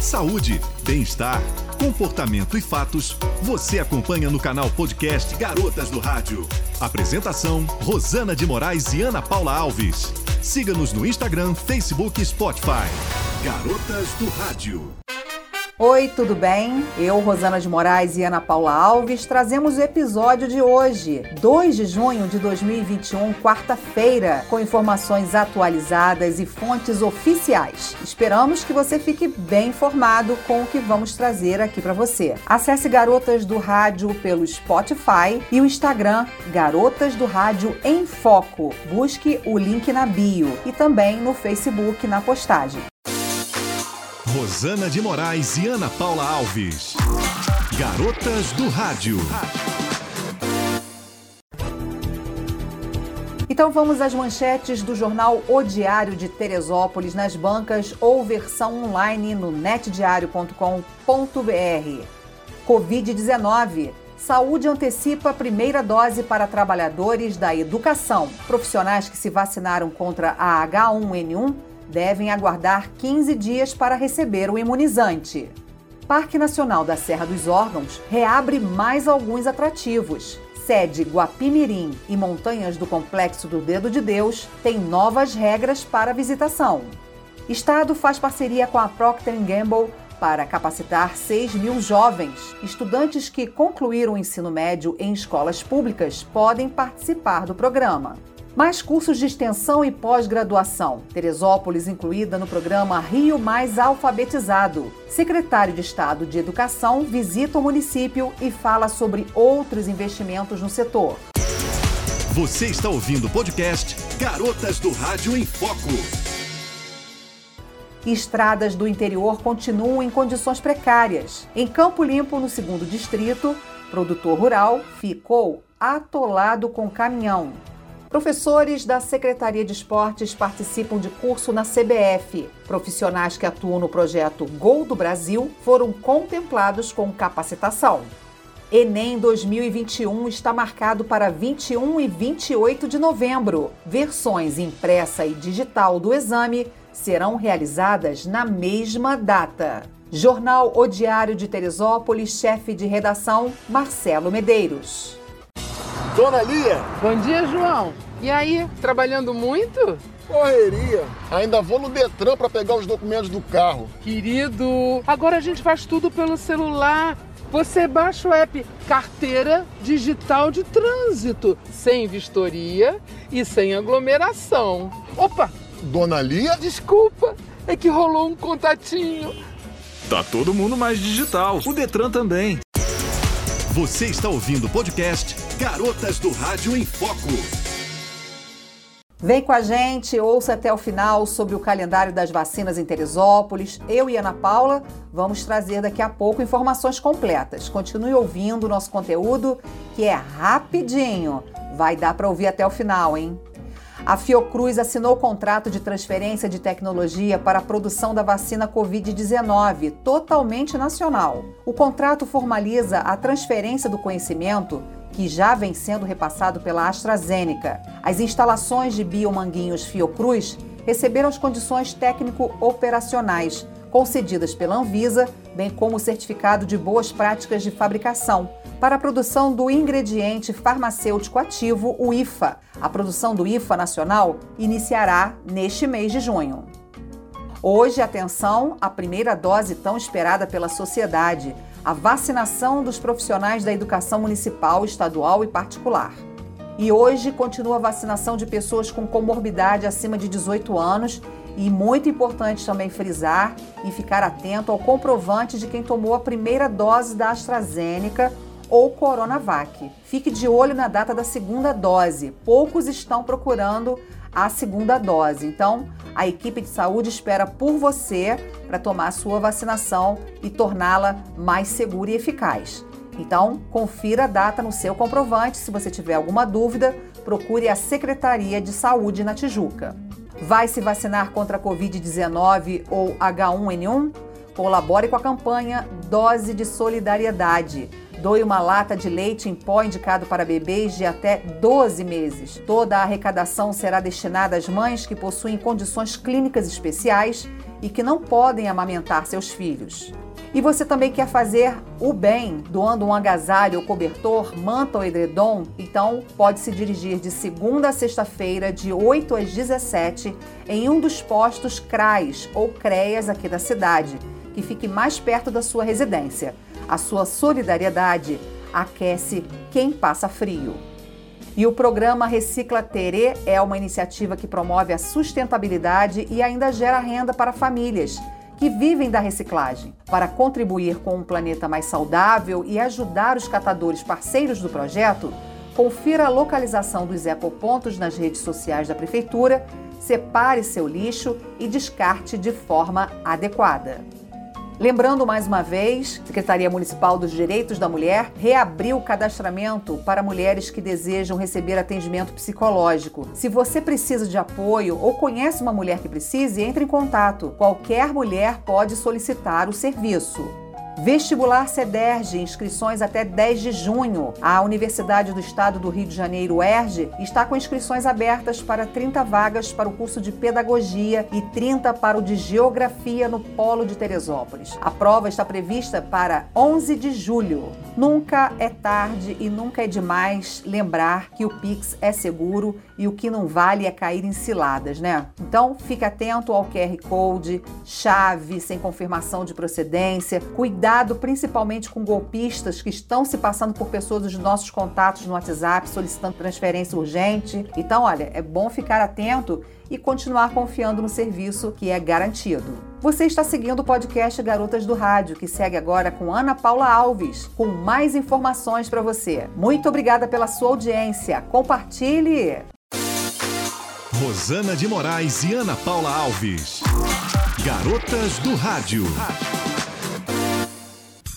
Saúde, bem-estar, comportamento e fatos, você acompanha no canal podcast Garotas do Rádio. Apresentação: Rosana de Moraes e Ana Paula Alves. Siga-nos no Instagram, Facebook e Spotify. Garotas do Rádio. Oi, tudo bem? Eu, Rosana de Moraes e Ana Paula Alves, trazemos o episódio de hoje, 2 de junho de 2021, quarta-feira, com informações atualizadas e fontes oficiais. Esperamos que você fique bem informado com o que vamos trazer aqui para você. Acesse Garotas do Rádio pelo Spotify e o Instagram Garotas do Rádio em Foco. Busque o link na bio e também no Facebook na postagem. Rosana de Moraes e Ana Paula Alves. Garotas do Rádio. Então vamos às manchetes do jornal O Diário de Teresópolis nas bancas ou versão online no netdiario.com.br. Covid-19. Saúde antecipa a primeira dose para trabalhadores da educação. Profissionais que se vacinaram contra a H1N1 devem aguardar 15 dias para receber o imunizante. Parque Nacional da Serra dos Órgãos reabre mais alguns atrativos. Sede Guapimirim e Montanhas do Complexo do Dedo de Deus tem novas regras para visitação. Estado faz parceria com a Procter Gamble para capacitar 6 mil jovens. Estudantes que concluíram o ensino médio em escolas públicas podem participar do programa. Mais cursos de extensão e pós-graduação. Teresópolis incluída no programa Rio Mais Alfabetizado. Secretário de Estado de Educação visita o município e fala sobre outros investimentos no setor. Você está ouvindo o podcast Garotas do Rádio em Foco. Estradas do interior continuam em condições precárias. Em Campo Limpo, no segundo distrito, produtor rural ficou atolado com caminhão. Professores da Secretaria de Esportes participam de curso na CBF. Profissionais que atuam no projeto Gol do Brasil foram contemplados com capacitação. Enem 2021 está marcado para 21 e 28 de novembro. Versões impressa e digital do exame serão realizadas na mesma data. Jornal O Diário de Teresópolis, chefe de redação, Marcelo Medeiros. Dona Lia! Bom dia, João. E aí, trabalhando muito? Correria. Ainda vou no Detran para pegar os documentos do carro. Querido, agora a gente faz tudo pelo celular. Você baixa o app Carteira Digital de Trânsito, sem vistoria e sem aglomeração. Opa! Dona Lia? Desculpa, é que rolou um contatinho. Tá todo mundo mais digital. O Detran também. Você está ouvindo o podcast Garotas do Rádio em Foco. Vem com a gente, ouça até o final sobre o calendário das vacinas em Teresópolis. Eu e Ana Paula vamos trazer daqui a pouco informações completas. Continue ouvindo o nosso conteúdo, que é rapidinho. Vai dar para ouvir até o final, hein? A Fiocruz assinou o contrato de transferência de tecnologia para a produção da vacina Covid-19, totalmente nacional. O contrato formaliza a transferência do conhecimento que já vem sendo repassado pela AstraZeneca. As instalações de Biomanguinhos Fiocruz receberam as condições técnico-operacionais concedidas pela Anvisa, bem como o certificado de boas práticas de fabricação para a produção do ingrediente farmacêutico ativo, o IFA. A produção do IFA nacional iniciará neste mês de junho. Hoje, atenção, a primeira dose tão esperada pela sociedade, a vacinação dos profissionais da educação municipal, estadual e particular. E hoje continua a vacinação de pessoas com comorbidade acima de 18 anos e muito importante também frisar e ficar atento ao comprovante de quem tomou a primeira dose da AstraZeneca ou Coronavac. Fique de olho na data da segunda dose. Poucos estão procurando a segunda dose. Então, a equipe de saúde espera por você para tomar a sua vacinação e torná-la mais segura e eficaz. Então, confira a data no seu comprovante. Se você tiver alguma dúvida, procure a Secretaria de Saúde na Tijuca. Vai se vacinar contra a Covid-19 ou H1N1? Colabore com a campanha Dose de Solidariedade. Doe uma lata de leite em pó indicado para bebês de até 12 meses. Toda a arrecadação será destinada às mães que possuem condições clínicas especiais e que não podem amamentar seus filhos. E você também quer fazer o bem, doando um agasalho ou cobertor, manta ou edredom? Então pode se dirigir de segunda a sexta-feira, de 8 às 17, em um dos postos CRAs ou CREAS aqui da cidade, que fique mais perto da sua residência. A sua solidariedade aquece quem passa frio. E o programa Recicla Terê é uma iniciativa que promove a sustentabilidade e ainda gera renda para famílias que vivem da reciclagem. Para contribuir com um planeta mais saudável e ajudar os catadores parceiros do projeto, confira a localização dos ecopontos nas redes sociais da Prefeitura, separe seu lixo e descarte de forma adequada. Lembrando mais uma vez, a Secretaria Municipal dos Direitos da Mulher reabriu o cadastramento para mulheres que desejam receber atendimento psicológico. Se você precisa de apoio ou conhece uma mulher que precise, entre em contato. Qualquer mulher pode solicitar o serviço. Vestibular CEDERJ, inscrições até 10 de junho. A Universidade do Estado do Rio de Janeiro, UERJ, está com inscrições abertas para 30 vagas para o curso de Pedagogia e 30 para o de Geografia no Polo de Teresópolis. A prova está prevista para 11 de julho. Nunca é tarde e nunca é demais lembrar que o Pix é seguro e o que não vale é cair em ciladas, né? Então, fique atento ao QR Code, chave sem confirmação de procedência, cuidado Cuidado principalmente com golpistas que estão se passando por pessoas dos nossos contatos no WhatsApp solicitando transferência urgente. Então, olha, é bom ficar atento e continuar confiando no serviço que é garantido. Você está seguindo o podcast Garotas do Rádio, que segue agora com Ana Paula Alves, com mais informações para você. Muito obrigada pela sua audiência. Compartilhe! Rosana de Moraes e Ana Paula Alves. Garotas do Rádio.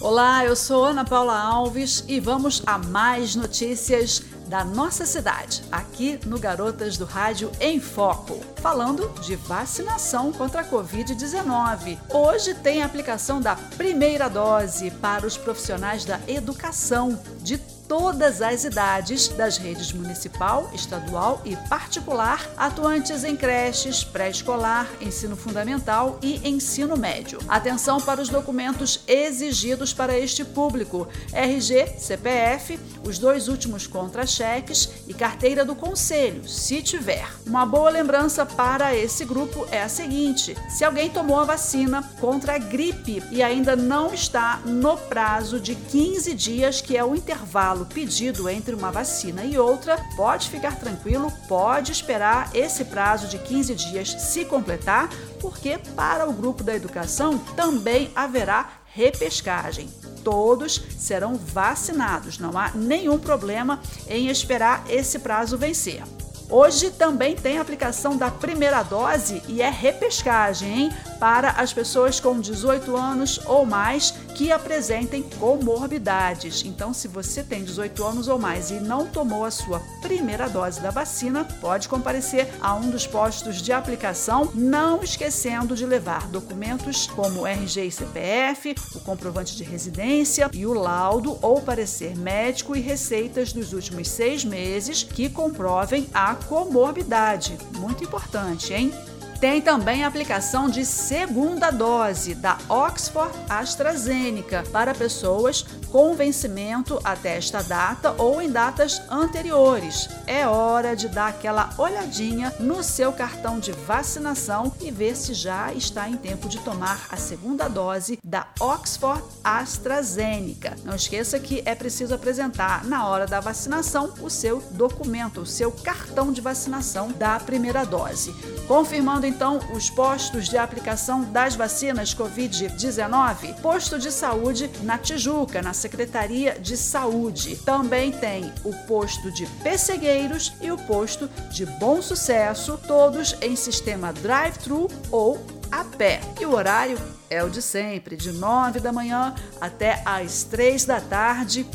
Olá, eu sou Ana Paula Alves e vamos a mais notícias da nossa cidade, aqui no Garotas do Rádio em Foco, falando de vacinação contra a Covid-19. Hoje tem a aplicação da primeira dose para os profissionais da educação de todas as idades das redes municipal, estadual e particular, atuantes em creches, pré-escolar, ensino fundamental e ensino médio. Atenção para os documentos exigidos para este público: RG, CPF, os dois últimos contra-cheques e carteira do conselho, se tiver. Uma boa lembrança para esse grupo é a seguinte: se alguém tomou a vacina contra a gripe e ainda não está no prazo de 15 dias, que é o intervalo intervalo pedido entre uma vacina e outra, pode ficar tranquilo, pode esperar esse prazo de 15 dias se completar, porque para o grupo da educação também haverá repescagem. Todos serão vacinados, não há nenhum problema em esperar esse prazo vencer. Hoje também tem aplicação da primeira dose e é repescagem, hein? Para as pessoas com 18 anos ou mais que apresentem comorbidades. Então, se você tem 18 anos ou mais e não tomou a sua primeira dose da vacina, pode comparecer a um dos postos de aplicação, não esquecendo de levar documentos como RG e CPF, o comprovante de residência e o laudo ou parecer médico e receitas dos últimos seis meses que comprovem a comorbidade. Muito importante, hein? Tem também a aplicação de segunda dose da Oxford AstraZeneca para pessoas com vencimento até esta data ou em datas anteriores. É hora de dar aquela olhadinha no seu cartão de vacinação e ver se já está em tempo de tomar a segunda dose da Oxford AstraZeneca. Não esqueça que é preciso apresentar na hora da vacinação o seu documento, o seu cartão de vacinação da primeira dose. Confirmando então os postos de aplicação das vacinas Covid-19, posto de saúde na Tijuca, na Secretaria de Saúde. Também tem o posto de Pessegueiros e o posto de Bom Sucesso, todos em sistema drive-thru ou a pé. E o horário é o de sempre, de 9 da manhã até às 3 da tarde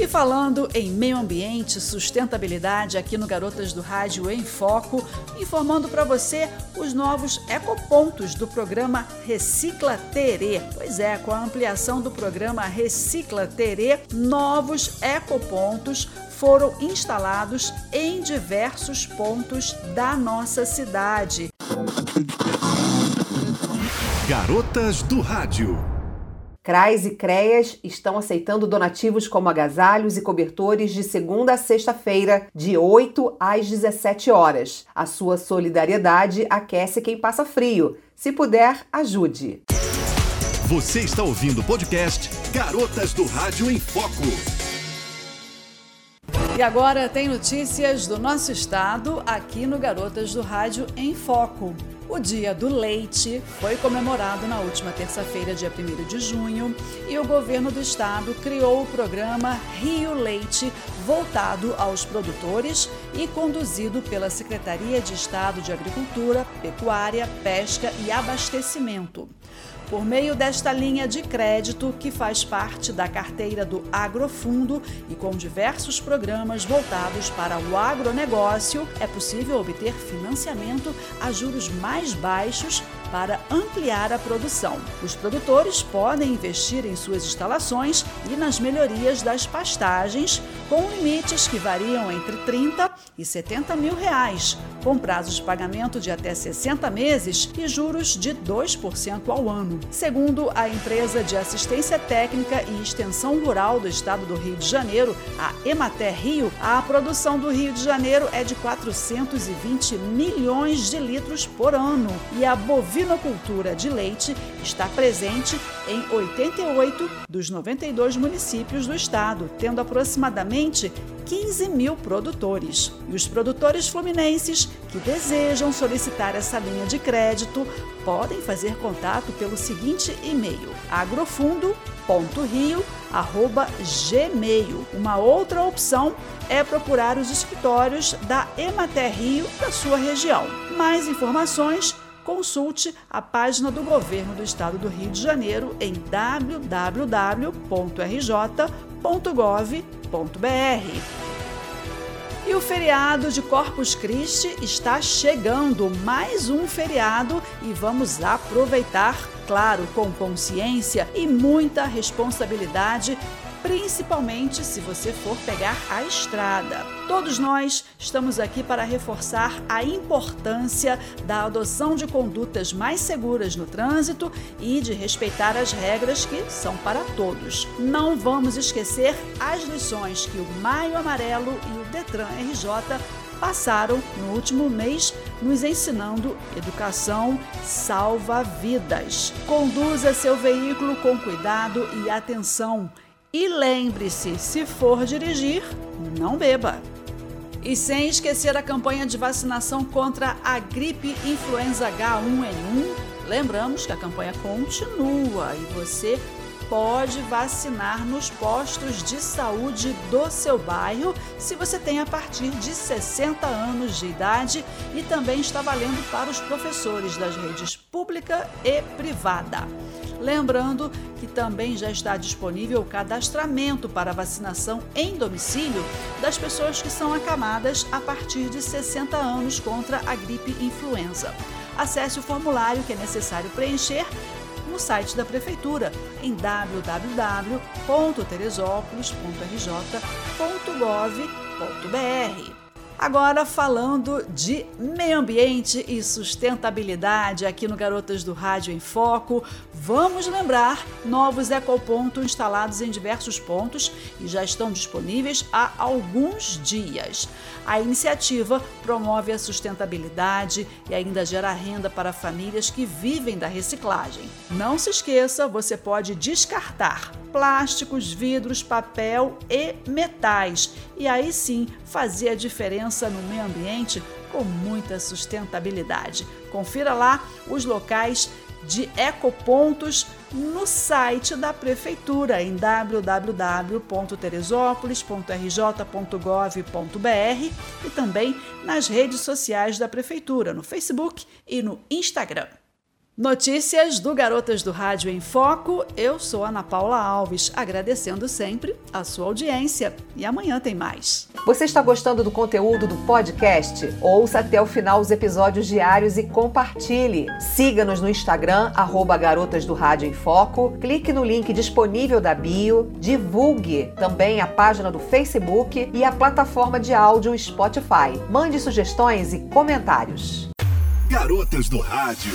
e falando em meio ambiente, sustentabilidade aqui no Garotas do Rádio em Foco, informando para você os novos ecopontos do programa Recicla Terê. Pois é, com a ampliação do programa Recicla Terê, novos ecopontos foram instalados em diversos pontos da nossa cidade. Garotas do Rádio. CRAs e CREAS estão aceitando donativos como agasalhos e cobertores de segunda a sexta-feira, de 8 às 17 horas. A sua solidariedade aquece quem passa frio. Se puder, ajude. Você está ouvindo o podcast Garotas do Rádio em Foco. E agora tem notícias do nosso estado aqui no Garotas do Rádio em Foco. O Dia do Leite foi comemorado na última terça-feira, dia 1 de junho, e o governo do estado criou o programa Rio Leite, voltado aos produtores e conduzido pela Secretaria de Estado de Agricultura, Pecuária, Pesca e Abastecimento por meio desta linha de crédito que faz parte da carteira do Agrofundo e com diversos programas voltados para o agronegócio, é possível obter financiamento a juros mais baixos para ampliar a produção. Os produtores podem investir em suas instalações e nas melhorias das pastagens, com limites que variam entre 30 e 70 mil reais, com prazos de pagamento de até 60 meses e juros de 2% ao ano. Segundo a empresa de assistência técnica e extensão rural do estado do Rio de Janeiro, a Emater Rio, a produção do Rio de Janeiro é de 420 milhões de litros por ano e a bovinocultura de leite está presente em 88 dos 92 municípios do estado, tendo aproximadamente 15 mil produtores. E os produtores fluminenses que desejam solicitar essa linha de crédito podem fazer contato pelo seguinte e-mail: agrofundo.rio@gmail. Uma outra opção é procurar os escritórios da Emater Rio da sua região. Mais informações consulte a página do Governo do Estado do Rio de Janeiro em www.rj.gov.br. E o feriado de Corpus Christi está chegando, mais um feriado e vamos aproveitar, claro, com consciência e muita responsabilidade principalmente se você for pegar a estrada. Todos nós estamos aqui para reforçar a importância da adoção de condutas mais seguras no trânsito e de respeitar as regras que são para todos. Não vamos esquecer as lições que o Maio Amarelo e o Detran RJ passaram no último mês nos ensinando educação salva vidas. Conduza seu veículo com cuidado e atenção e lembre-se, se for dirigir, não beba. E sem esquecer a campanha de vacinação contra a gripe influenza H1N1, lembramos que a campanha continua e você pode vacinar nos postos de saúde do seu bairro se você tem a partir de 60 anos de idade e também está valendo para os professores das redes pública e privada. Lembrando que também já está disponível o cadastramento para vacinação em domicílio das pessoas que são acamadas a partir de 60 anos contra a gripe influenza. Acesse o formulário que é necessário preencher no site da Prefeitura em www.teresópolis.rj.gov.br. Agora falando de meio ambiente e sustentabilidade aqui no Garotas do Rádio em Foco, vamos lembrar novos ecopontos instalados em diversos pontos e já estão disponíveis há alguns dias. A iniciativa promove a sustentabilidade e ainda gera renda para famílias que vivem da reciclagem. Não se esqueça, você pode descartar plásticos, vidros, papel e metais. E aí sim fazer a diferença no meio ambiente com muita sustentabilidade. Confira lá os locais de ecopontos no site da prefeitura em www.teresópolis.rj.gov.br e também nas redes sociais da prefeitura, no Facebook e no Instagram. Notícias do Garotas do Rádio em Foco. Eu sou Ana Paula Alves, agradecendo sempre a sua audiência. E amanhã tem mais. Você está gostando do conteúdo do podcast? Ouça até o final os episódios diários e compartilhe. Siga-nos no Instagram, arroba Garotas do Rádio em Foco. Clique no link disponível da bio. Divulgue também a página do Facebook e a plataforma de áudio Spotify. Mande sugestões e comentários. Garotas do Rádio.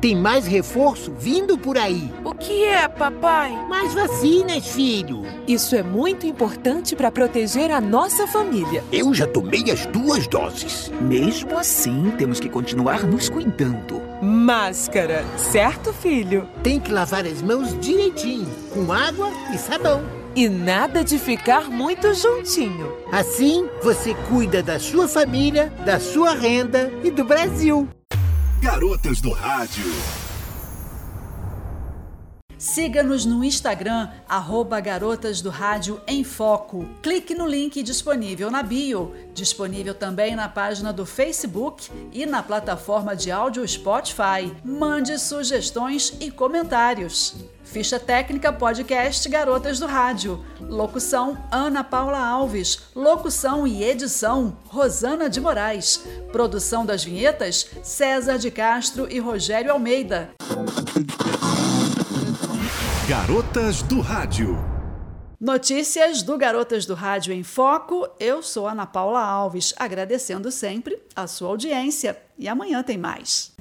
Tem mais reforço vindo por aí. O que é, papai? Mais vacinas, filho. Isso é muito importante para proteger a nossa família. Eu já tomei as duas doses. Mesmo assim, temos que continuar nos cuidando. Máscara, certo, filho? Tem que lavar as mãos direitinho, com água e sabão. E nada de ficar muito juntinho. Assim, você cuida da sua família, da sua renda e do Brasil. Garotas do Rádio. Siga-nos no Instagram, arroba Garotas do Rádio em Foco. Clique no link disponível na bio, disponível também na página do Facebook e na plataforma de áudio Spotify. Mande sugestões e comentários. Ficha técnica podcast Garotas do Rádio. Locução Ana Paula Alves. Locução e edição Rosana de Moraes. Produção das vinhetas César de Castro e Rogério Almeida. Garotas do Rádio. Notícias do Garotas do Rádio em Foco. Eu sou Ana Paula Alves, agradecendo sempre a sua audiência. E amanhã tem mais.